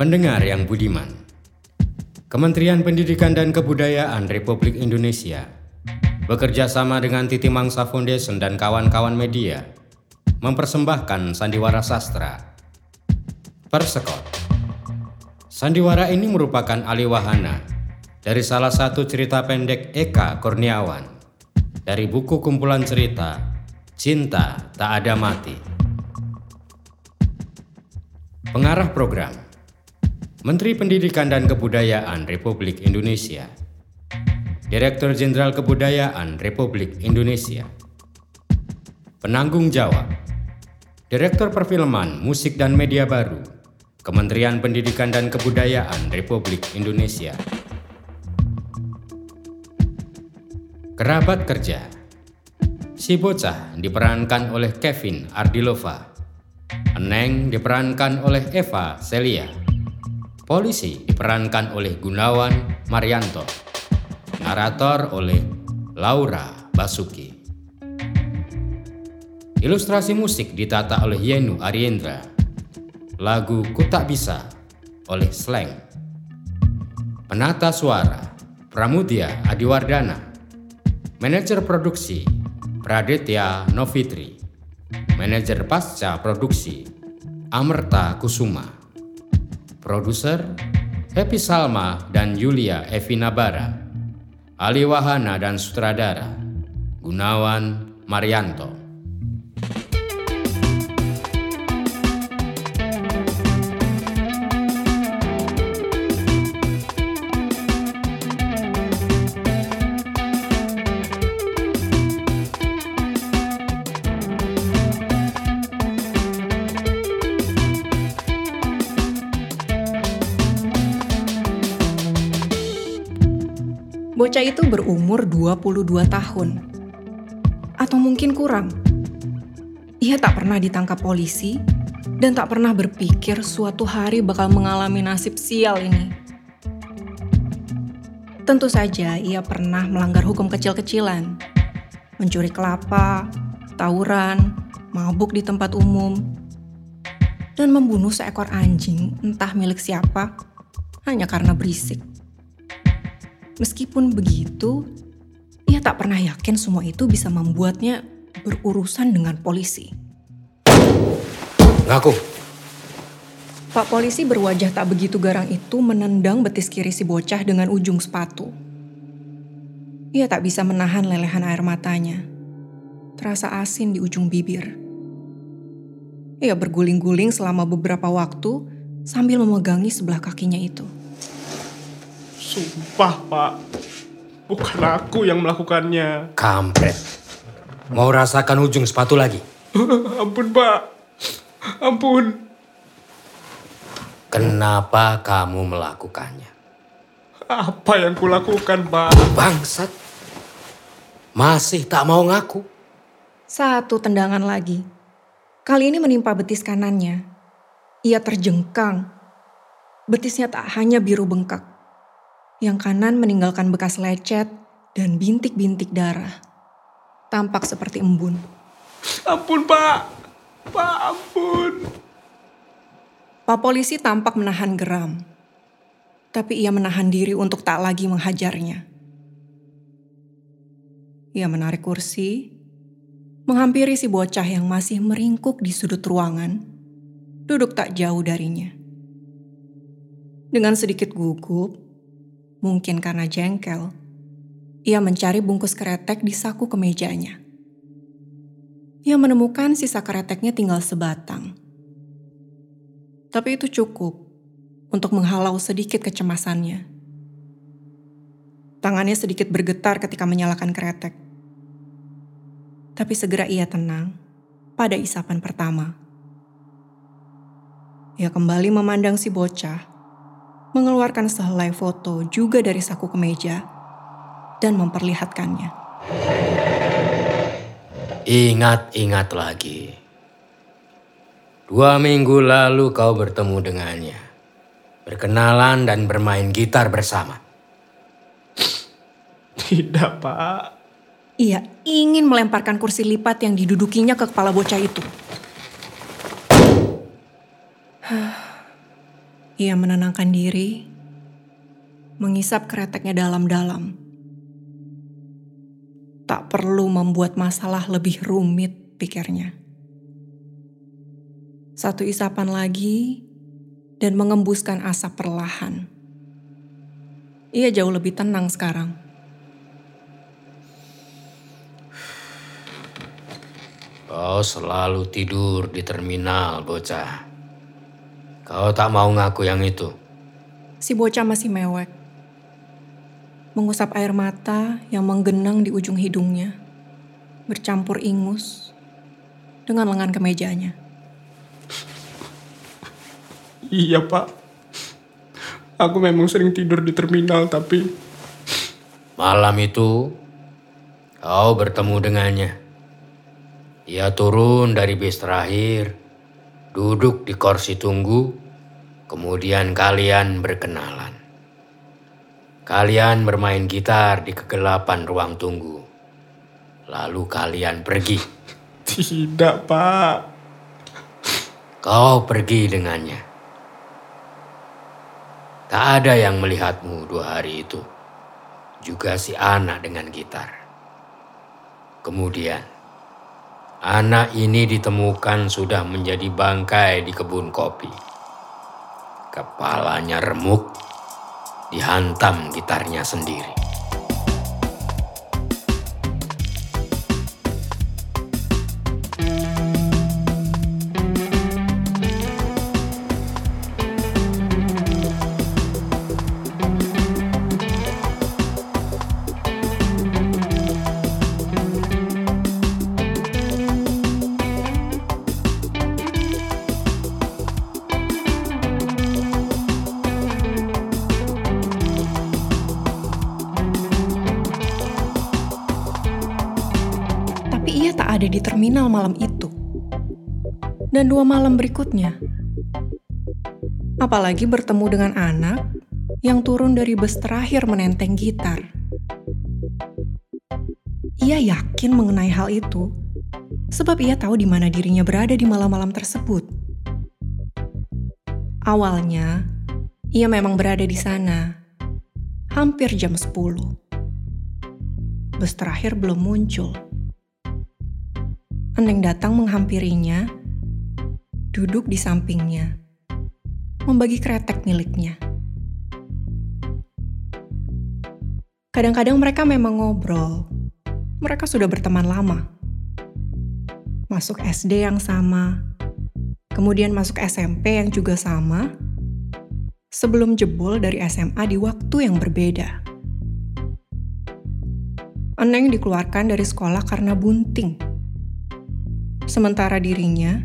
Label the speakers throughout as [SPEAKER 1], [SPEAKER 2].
[SPEAKER 1] Pendengar yang budiman, Kementerian Pendidikan dan Kebudayaan Republik Indonesia bekerja sama dengan Titi Mangsa Foundation dan kawan-kawan media mempersembahkan sandiwara sastra. Persekot. Sandiwara ini merupakan aliwahana dari salah satu cerita pendek Eka Kurniawan dari buku kumpulan cerita Cinta Tak Ada Mati. Pengarah program Menteri Pendidikan dan Kebudayaan Republik Indonesia. Direktur Jenderal Kebudayaan Republik Indonesia. Penanggung jawab. Direktur Perfilman, Musik dan Media Baru. Kementerian Pendidikan dan Kebudayaan Republik Indonesia. Kerabat Kerja. Si Bocah diperankan oleh Kevin Ardilova. Eneng diperankan oleh Eva Celia Polisi diperankan oleh Gunawan Marianto. Narator oleh Laura Basuki. Ilustrasi musik ditata oleh Yenu Ariendra. Lagu Ku Tak Bisa oleh Slang. Penata suara Pramudia Adiwardana. Manajer produksi Praditya Novitri. Manajer pasca produksi Amerta Kusuma. Produser Happy Salma dan Yulia Evina Bara. Ali Wahana dan sutradara Gunawan Marianto.
[SPEAKER 2] Bocah itu berumur 22 tahun. Atau mungkin kurang. Ia tak pernah ditangkap polisi dan tak pernah berpikir suatu hari bakal mengalami nasib sial ini. Tentu saja ia pernah melanggar hukum kecil-kecilan. Mencuri kelapa, tawuran, mabuk di tempat umum, dan membunuh seekor anjing entah milik siapa hanya karena berisik. Meskipun begitu, ia tak pernah yakin semua itu bisa membuatnya berurusan dengan polisi.
[SPEAKER 1] Ngaku.
[SPEAKER 2] Pak polisi berwajah tak begitu garang itu menendang betis kiri si bocah dengan ujung sepatu. Ia tak bisa menahan lelehan air matanya. Terasa asin di ujung bibir. Ia berguling-guling selama beberapa waktu sambil memegangi sebelah kakinya itu.
[SPEAKER 3] Sumpah, Pak. Bukan aku yang melakukannya.
[SPEAKER 1] Kampret. Mau rasakan ujung sepatu lagi?
[SPEAKER 3] Ampun, Pak. Ampun.
[SPEAKER 1] Kenapa kamu melakukannya?
[SPEAKER 3] Apa yang kulakukan, Pak?
[SPEAKER 1] Bangsat. Masih tak mau ngaku.
[SPEAKER 2] Satu tendangan lagi. Kali ini menimpa betis kanannya. Ia terjengkang. Betisnya tak hanya biru bengkak, yang kanan meninggalkan bekas lecet dan bintik-bintik darah. Tampak seperti embun.
[SPEAKER 3] Ampun, Pak. Pak, ampun.
[SPEAKER 2] Pak polisi tampak menahan geram. Tapi ia menahan diri untuk tak lagi menghajarnya. Ia menarik kursi, menghampiri si bocah yang masih meringkuk di sudut ruangan, duduk tak jauh darinya. Dengan sedikit gugup, Mungkin karena jengkel, ia mencari bungkus kretek di saku kemejanya. Ia menemukan sisa kreteknya tinggal sebatang. Tapi itu cukup untuk menghalau sedikit kecemasannya. Tangannya sedikit bergetar ketika menyalakan kretek. Tapi segera ia tenang pada isapan pertama. Ia kembali memandang si bocah mengeluarkan sehelai foto juga dari saku kemeja dan memperlihatkannya.
[SPEAKER 1] Ingat-ingat lagi. Dua minggu lalu kau bertemu dengannya. Berkenalan dan bermain gitar bersama.
[SPEAKER 3] Tidak, Pak.
[SPEAKER 2] Ia ingin melemparkan kursi lipat yang didudukinya ke kepala bocah itu. Ia menenangkan diri, mengisap kreteknya dalam-dalam. Tak perlu membuat masalah lebih rumit, pikirnya. Satu isapan lagi, dan mengembuskan asap perlahan. Ia jauh lebih tenang sekarang.
[SPEAKER 1] Kau selalu tidur di terminal, bocah. Kau tak mau ngaku yang itu.
[SPEAKER 2] Si bocah masih mewek. Mengusap air mata yang menggenang di ujung hidungnya. Bercampur ingus dengan lengan kemejanya.
[SPEAKER 3] Iya pak. Aku memang sering tidur di terminal tapi...
[SPEAKER 1] Malam itu, kau bertemu dengannya. Ia turun dari bis terakhir, duduk di kursi tunggu, kemudian kalian berkenalan. Kalian bermain gitar di kegelapan ruang tunggu. Lalu kalian pergi.
[SPEAKER 3] Tidak pak.
[SPEAKER 1] Kau pergi dengannya. Tak ada yang melihatmu dua hari itu. Juga si anak dengan gitar. Kemudian, anak ini ditemukan sudah menjadi bangkai di kebun kopi. Kepalanya remuk, dihantam gitarnya sendiri.
[SPEAKER 2] Malam itu. Dan dua malam berikutnya. Apalagi bertemu dengan anak yang turun dari bus terakhir menenteng gitar. Ia yakin mengenai hal itu, sebab ia tahu di mana dirinya berada di malam-malam tersebut. Awalnya, ia memang berada di sana, hampir jam 10. Bus terakhir belum muncul. Eneng datang menghampirinya, duduk di sampingnya, membagi kretek miliknya. Kadang-kadang mereka memang ngobrol. Mereka sudah berteman lama. Masuk SD yang sama, kemudian masuk SMP yang juga sama, sebelum jebol dari SMA di waktu yang berbeda. Eneng dikeluarkan dari sekolah karena bunting sementara dirinya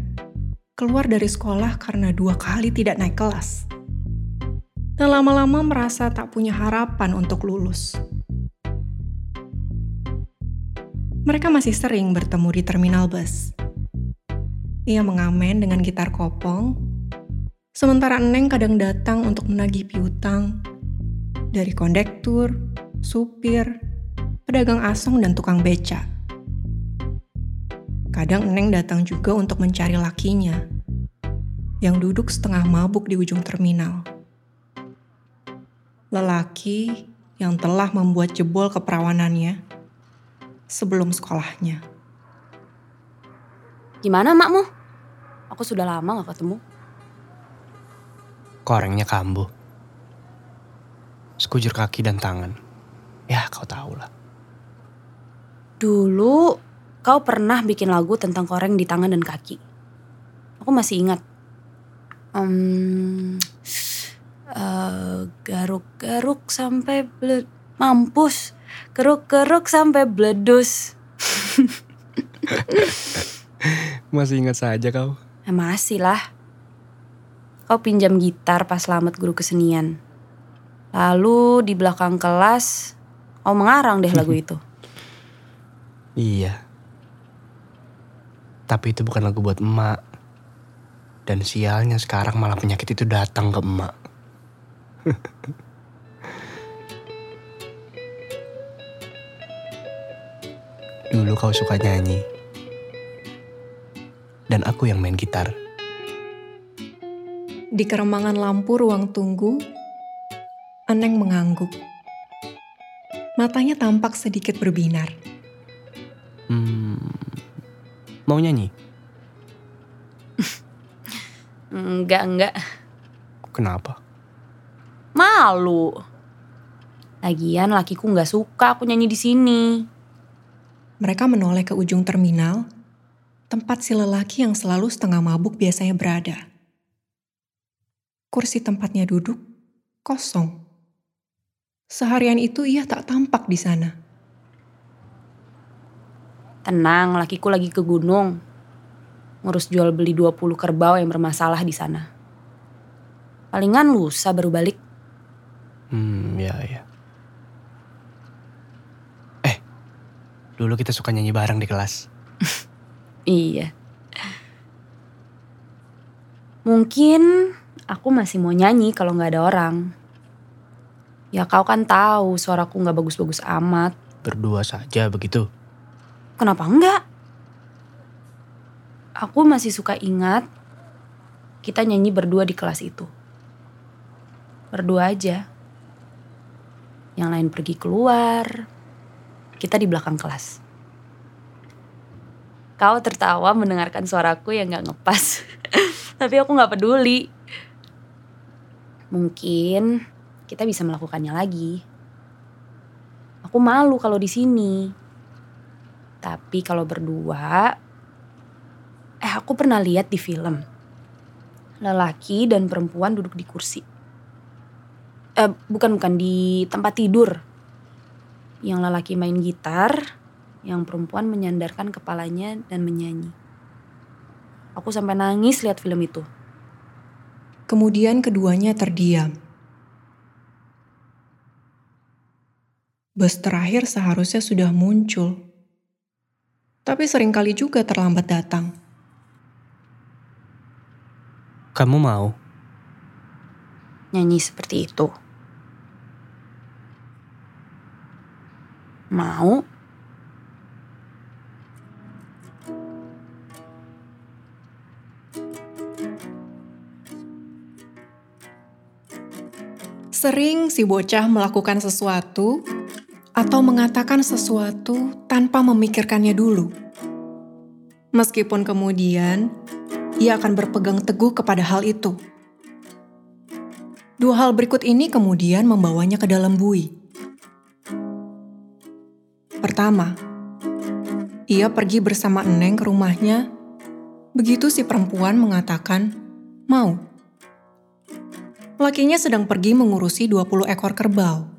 [SPEAKER 2] keluar dari sekolah karena dua kali tidak naik kelas. Dan lama-lama merasa tak punya harapan untuk lulus. Mereka masih sering bertemu di terminal bus. Ia mengamen dengan gitar kopong, sementara Neng kadang datang untuk menagih piutang dari kondektur, supir, pedagang asong, dan tukang beca. Kadang Neng datang juga untuk mencari lakinya, yang duduk setengah mabuk di ujung terminal. Lelaki yang telah membuat jebol keperawanannya sebelum sekolahnya.
[SPEAKER 4] Gimana makmu? Aku sudah lama gak ketemu.
[SPEAKER 5] Korengnya kambuh. Sekujur kaki dan tangan. Ya kau tahu lah.
[SPEAKER 4] Dulu Kau pernah bikin lagu tentang koreng di tangan dan kaki. Aku masih ingat. Um, uh, garuk-garuk sampai bled mampus. Geruk-geruk sampai bledus.
[SPEAKER 5] masih ingat saja kau?
[SPEAKER 4] Ya, masih lah. Kau pinjam gitar pas selamat guru kesenian. Lalu di belakang kelas, kau mengarang deh lagu itu.
[SPEAKER 5] iya, tapi itu bukan lagu buat emak. Dan sialnya sekarang malah penyakit itu datang ke emak. Dulu kau suka nyanyi. Dan aku yang main gitar.
[SPEAKER 2] Di keremangan lampu ruang tunggu, Eneng mengangguk. Matanya tampak sedikit berbinar.
[SPEAKER 5] Mau nyanyi?
[SPEAKER 4] Enggak, enggak.
[SPEAKER 5] Kenapa?
[SPEAKER 4] Malu. Lagian lakiku nggak suka aku nyanyi di sini.
[SPEAKER 2] Mereka menoleh ke ujung terminal, tempat si lelaki yang selalu setengah mabuk biasanya berada. Kursi tempatnya duduk kosong. Seharian itu ia tak tampak di sana.
[SPEAKER 4] Tenang, lakiku lagi ke gunung. Ngurus jual beli 20 kerbau yang bermasalah di sana. Palingan lusa baru balik.
[SPEAKER 5] Hmm, ya ya. Eh, dulu kita suka nyanyi bareng di kelas.
[SPEAKER 4] Iya. Mungkin aku masih mau nyanyi kalau nggak ada orang. Ya kau kan tahu suaraku nggak bagus-bagus amat.
[SPEAKER 5] Berdua saja begitu.
[SPEAKER 4] Kenapa enggak? Aku masih suka ingat kita nyanyi berdua di kelas itu. Berdua aja. Yang lain pergi keluar, kita di belakang kelas. Kau tertawa mendengarkan suaraku yang gak ngepas. Tapi aku gak peduli. Mungkin kita bisa melakukannya lagi. Aku malu kalau di sini. Tapi kalau berdua, eh aku pernah lihat di film. Lelaki dan perempuan duduk di kursi. Eh bukan bukan di tempat tidur. Yang lelaki main gitar, yang perempuan menyandarkan kepalanya dan menyanyi. Aku sampai nangis lihat film itu.
[SPEAKER 2] Kemudian keduanya terdiam. Bus terakhir seharusnya sudah muncul. Tapi sering kali juga terlambat datang.
[SPEAKER 5] Kamu mau?
[SPEAKER 4] Nyanyi seperti itu. Mau?
[SPEAKER 2] Sering si bocah melakukan sesuatu atau mengatakan sesuatu tanpa memikirkannya dulu. Meskipun kemudian ia akan berpegang teguh kepada hal itu. Dua hal berikut ini kemudian membawanya ke dalam bui. Pertama, ia pergi bersama Eneng ke rumahnya. Begitu si perempuan mengatakan, mau. Lakinya sedang pergi mengurusi 20 ekor kerbau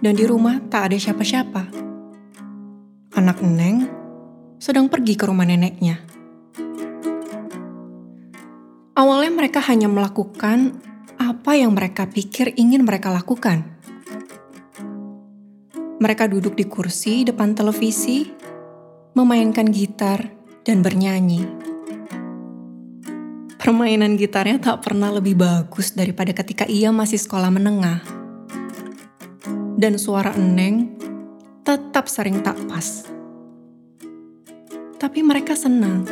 [SPEAKER 2] dan di rumah tak ada siapa-siapa. Anak Neng sedang pergi ke rumah neneknya. Awalnya mereka hanya melakukan apa yang mereka pikir ingin mereka lakukan. Mereka duduk di kursi depan televisi, memainkan gitar, dan bernyanyi. Permainan gitarnya tak pernah lebih bagus daripada ketika ia masih sekolah menengah dan suara Eneng tetap sering tak pas. Tapi mereka senang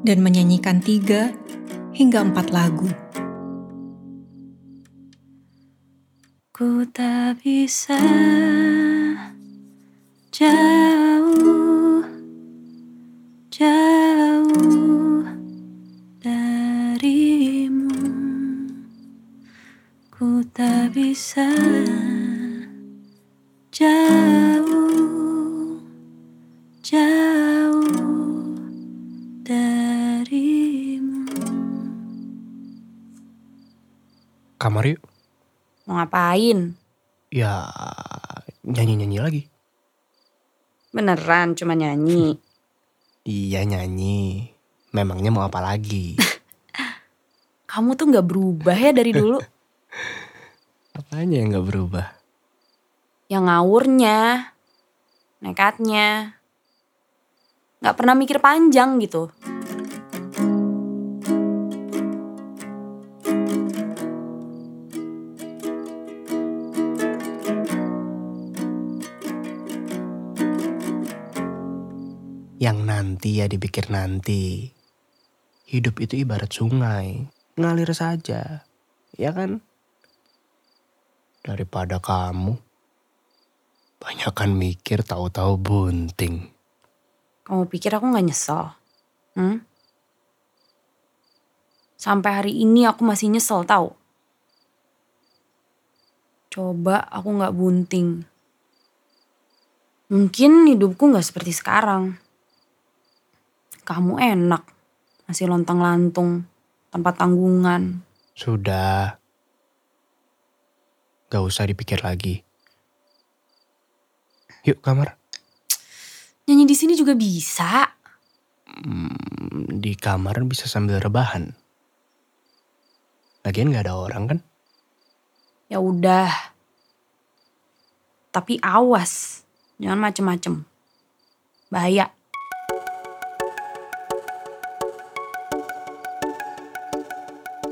[SPEAKER 2] dan menyanyikan tiga hingga empat lagu.
[SPEAKER 4] Ku tak bisa jauh, jauh darimu. Ku tak bisa Mau ngapain?
[SPEAKER 5] Ya, nyanyi-nyanyi lagi.
[SPEAKER 4] Beneran cuma nyanyi.
[SPEAKER 5] Iya nyanyi. Memangnya mau apa lagi?
[SPEAKER 4] Kamu tuh nggak berubah ya dari dulu.
[SPEAKER 5] Apanya yang gak berubah?
[SPEAKER 4] Yang ngawurnya, nekatnya, nggak pernah mikir panjang gitu.
[SPEAKER 5] Yang nanti ya dipikir nanti. Hidup itu ibarat sungai. ngalir saja. Ya kan? Daripada kamu banyakan mikir tahu-tahu bunting.
[SPEAKER 4] Kamu pikir aku gak nyesel? Hmm? Sampai hari ini aku masih nyesel tahu. Coba aku gak bunting. Mungkin hidupku gak seperti sekarang. Kamu enak, masih lontang lantung, tanpa tanggungan.
[SPEAKER 5] Sudah. Gak usah dipikir lagi. Yuk kamar.
[SPEAKER 4] Nyanyi di sini juga bisa.
[SPEAKER 5] Hmm, di kamar bisa sambil rebahan. Lagian gak ada orang kan?
[SPEAKER 4] Ya udah. Tapi awas, jangan macem-macem. Bahaya.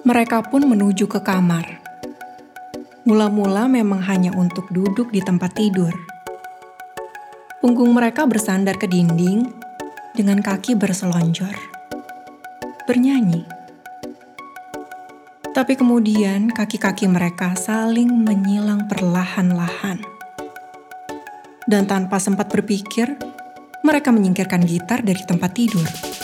[SPEAKER 2] Mereka pun menuju ke kamar. Mula-mula memang hanya untuk duduk di tempat tidur. Punggung mereka bersandar ke dinding dengan kaki berselonjor. Bernyanyi. Tapi kemudian kaki-kaki mereka saling menyilang perlahan-lahan. Dan tanpa sempat berpikir, mereka menyingkirkan gitar dari tempat tidur.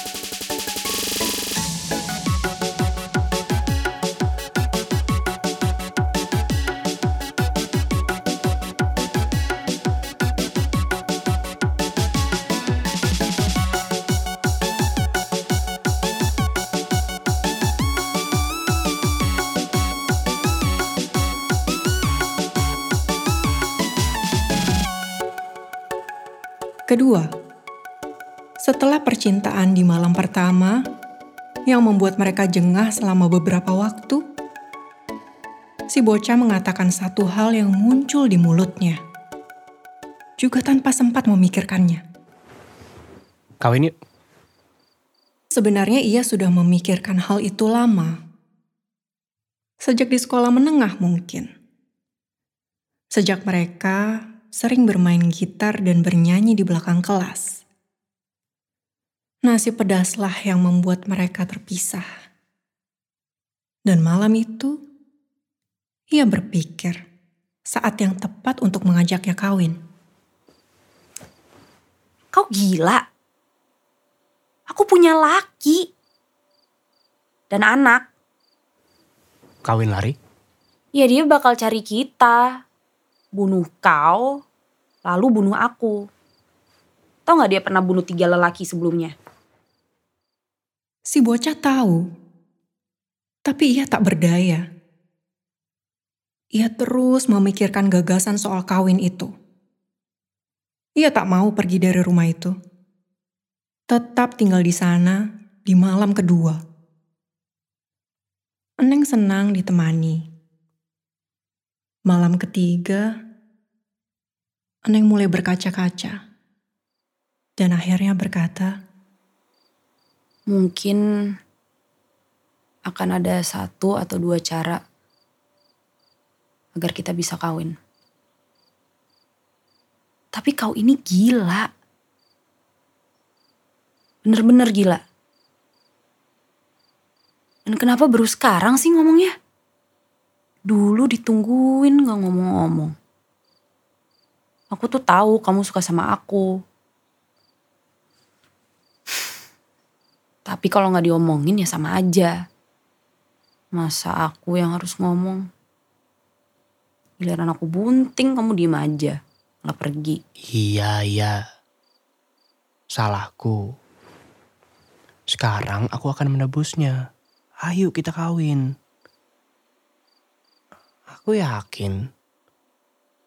[SPEAKER 2] Kedua, setelah percintaan di malam pertama yang membuat mereka jengah selama beberapa waktu, si bocah mengatakan satu hal yang muncul di mulutnya, juga tanpa sempat memikirkannya.
[SPEAKER 5] Kawin yuk.
[SPEAKER 2] Sebenarnya ia sudah memikirkan hal itu lama. Sejak di sekolah menengah mungkin. Sejak mereka sering bermain gitar dan bernyanyi di belakang kelas. Nasi pedaslah yang membuat mereka terpisah. Dan malam itu, ia berpikir saat yang tepat untuk mengajaknya kawin.
[SPEAKER 4] Kau gila? Aku punya laki. Dan anak.
[SPEAKER 5] Kawin lari?
[SPEAKER 4] Ya dia bakal cari kita bunuh kau, lalu bunuh aku. Tahu gak dia pernah bunuh tiga lelaki sebelumnya?
[SPEAKER 2] Si bocah tahu, tapi ia tak berdaya. Ia terus memikirkan gagasan soal kawin itu. Ia tak mau pergi dari rumah itu. Tetap tinggal di sana di malam kedua. Eneng senang ditemani. Malam ketiga, Eneng mulai berkaca-kaca. Dan akhirnya berkata,
[SPEAKER 4] Mungkin akan ada satu atau dua cara agar kita bisa kawin. Tapi kau ini gila. Bener-bener gila. Dan kenapa baru sekarang sih ngomongnya? Dulu ditungguin gak ngomong-ngomong. Aku tuh tahu kamu suka sama aku. Tapi kalau nggak diomongin ya sama aja. Masa aku yang harus ngomong? Giliran aku bunting, kamu diem aja. Nggak pergi.
[SPEAKER 5] Iya, iya. Salahku. Sekarang aku akan menebusnya. Ayo kita kawin. Aku yakin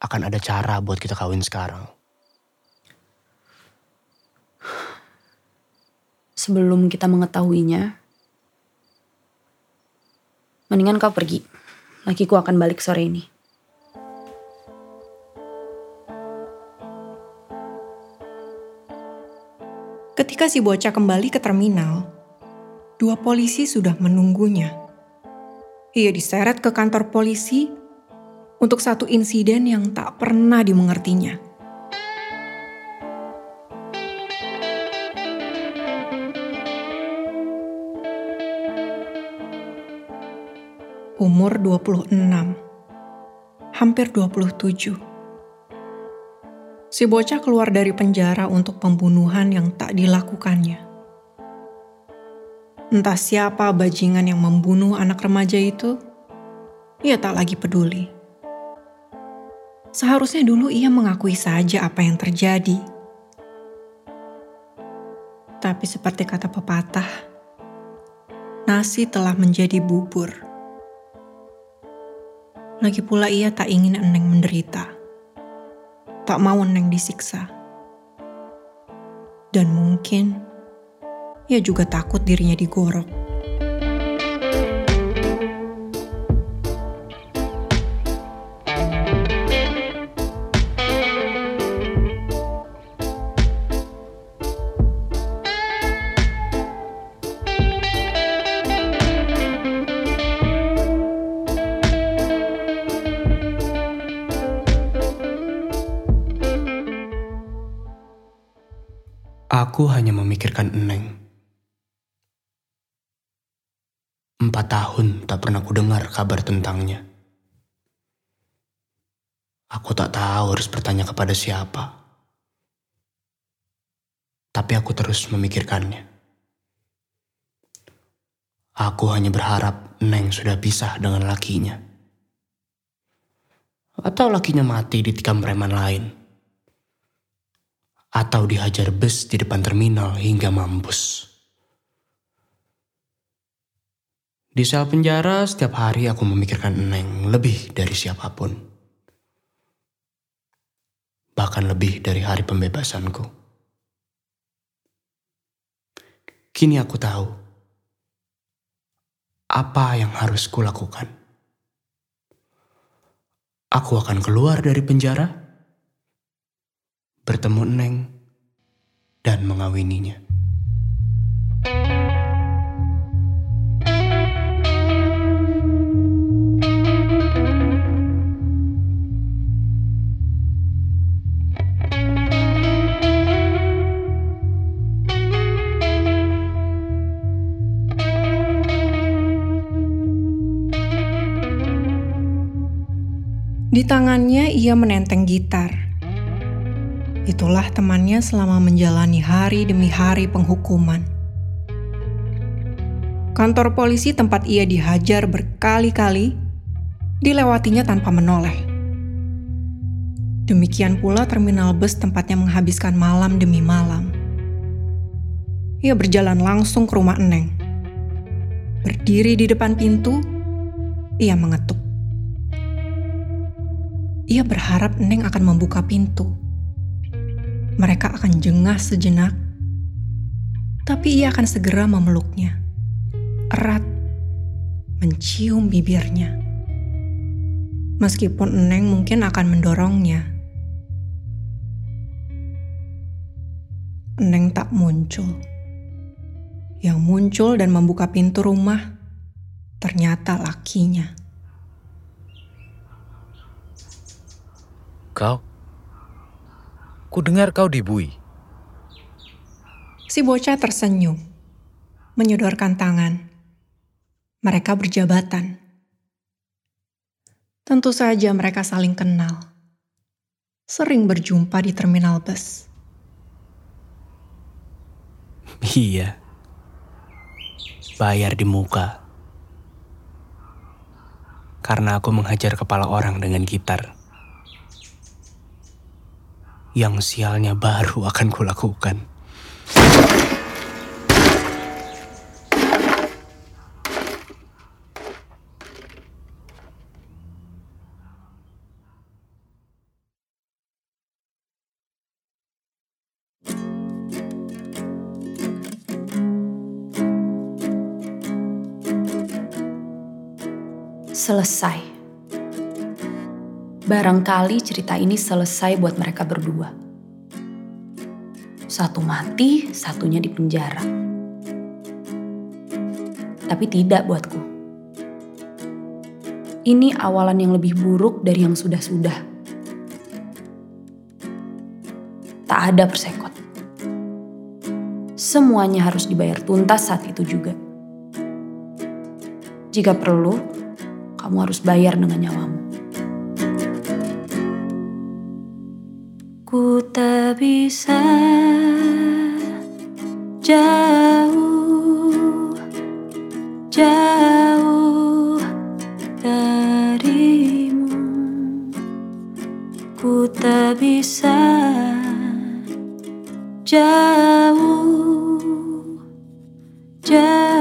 [SPEAKER 5] akan ada cara buat kita kawin sekarang.
[SPEAKER 4] Sebelum kita mengetahuinya, mendingan kau pergi. Lakiku akan balik sore ini.
[SPEAKER 2] Ketika si bocah kembali ke terminal, dua polisi sudah menunggunya. Ia diseret ke kantor polisi untuk satu insiden yang tak pernah dimengertinya. Umur 26. Hampir 27. Si bocah keluar dari penjara untuk pembunuhan yang tak dilakukannya. Entah siapa bajingan yang membunuh anak remaja itu, ia tak lagi peduli. Seharusnya dulu ia mengakui saja apa yang terjadi. Tapi seperti kata pepatah, nasi telah menjadi bubur. Lagi pula ia tak ingin Eneng menderita. Tak mau Eneng disiksa. Dan mungkin ia juga takut dirinya digorok.
[SPEAKER 5] Aku hanya memikirkan Eneng. Empat tahun tak pernah ku dengar kabar tentangnya. Aku tak tahu harus bertanya kepada siapa. Tapi aku terus memikirkannya. Aku hanya berharap Neng sudah pisah dengan lakinya. Atau lakinya mati ditikam preman lain atau dihajar bus di depan terminal hingga mampus. Di sel penjara setiap hari aku memikirkan Neng lebih dari siapa pun. Bahkan lebih dari hari pembebasanku. Kini aku tahu apa yang harus kulakukan. Aku akan keluar dari penjara bertemu Neng, dan mengawininya.
[SPEAKER 2] Di tangannya ia menenteng gitar Itulah temannya selama menjalani hari demi hari penghukuman. Kantor polisi tempat ia dihajar berkali-kali dilewatinya tanpa menoleh. Demikian pula terminal bus tempatnya menghabiskan malam demi malam. Ia berjalan langsung ke rumah Eneng. Berdiri di depan pintu, ia mengetuk. Ia berharap Eneng akan membuka pintu mereka akan jengah sejenak, tapi ia akan segera memeluknya, erat, mencium bibirnya. Meskipun Eneng mungkin akan mendorongnya. Eneng tak muncul. Yang muncul dan membuka pintu rumah ternyata lakinya.
[SPEAKER 6] Kau Ku dengar kau dibui.
[SPEAKER 2] Si bocah tersenyum, menyodorkan tangan. Mereka berjabatan. Tentu saja mereka saling kenal. Sering berjumpa di terminal bus.
[SPEAKER 5] Iya. Bayar di muka. Karena aku menghajar kepala orang dengan gitar yang sialnya baru akan kulakukan.
[SPEAKER 4] Selesai. Barangkali cerita ini selesai buat mereka berdua. Satu mati, satunya di penjara. Tapi tidak buatku. Ini awalan yang lebih buruk dari yang sudah-sudah. Tak ada persekot. Semuanya harus dibayar tuntas saat itu juga. Jika perlu, kamu harus bayar dengan nyawamu. Ku tak bisa jauh, jauh darimu. Ku tak bisa jauh, jauh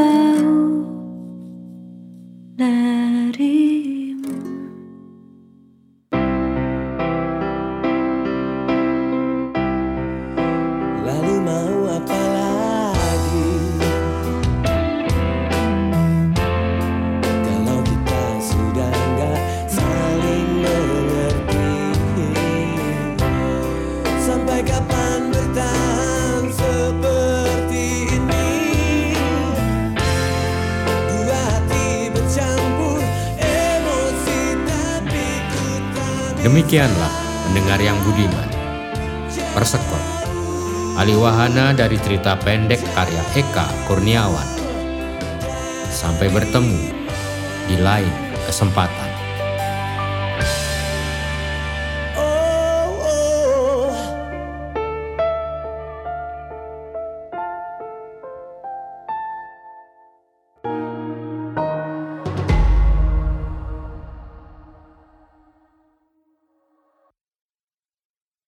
[SPEAKER 1] Demikianlah mendengar yang budiman. Persekot. Aliwahana dari cerita pendek karya Eka Kurniawan. Sampai bertemu di lain kesempatan.